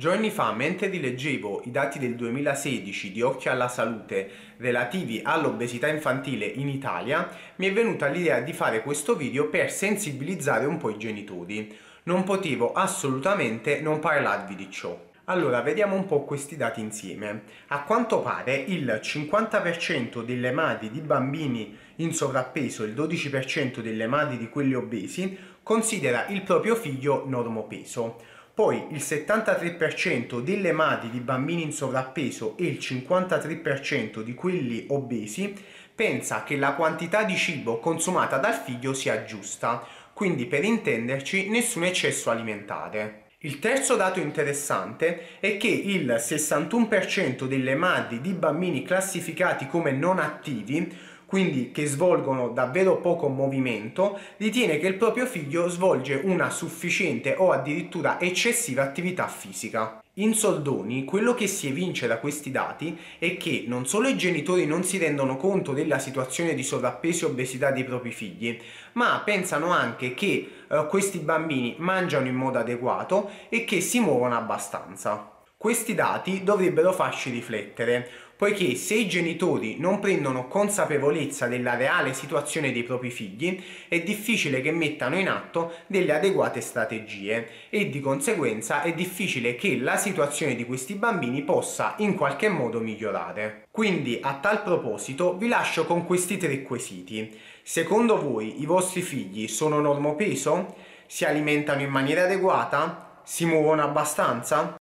Giorni fa, mentre rileggevo i dati del 2016 di Occhio alla Salute relativi all'obesità infantile in Italia, mi è venuta l'idea di fare questo video per sensibilizzare un po' i genitori. Non potevo assolutamente non parlarvi di ciò. Allora, vediamo un po' questi dati insieme. A quanto pare il 50% delle madri di bambini in sovrappeso e il 12% delle madri di quelli obesi considera il proprio figlio normopeso. Poi il 73% delle madri di bambini in sovrappeso e il 53% di quelli obesi pensa che la quantità di cibo consumata dal figlio sia giusta, quindi per intenderci nessun eccesso alimentare. Il terzo dato interessante è che il 61% delle madri di bambini classificati come non attivi quindi che svolgono davvero poco movimento, ritiene che il proprio figlio svolge una sufficiente o addirittura eccessiva attività fisica. In soldoni, quello che si evince da questi dati è che non solo i genitori non si rendono conto della situazione di sovrappeso e obesità dei propri figli, ma pensano anche che eh, questi bambini mangiano in modo adeguato e che si muovono abbastanza. Questi dati dovrebbero farci riflettere, poiché se i genitori non prendono consapevolezza della reale situazione dei propri figli, è difficile che mettano in atto delle adeguate strategie e di conseguenza è difficile che la situazione di questi bambini possa in qualche modo migliorare. Quindi a tal proposito vi lascio con questi tre quesiti. Secondo voi i vostri figli sono normopeso? Si alimentano in maniera adeguata? Si muovono abbastanza?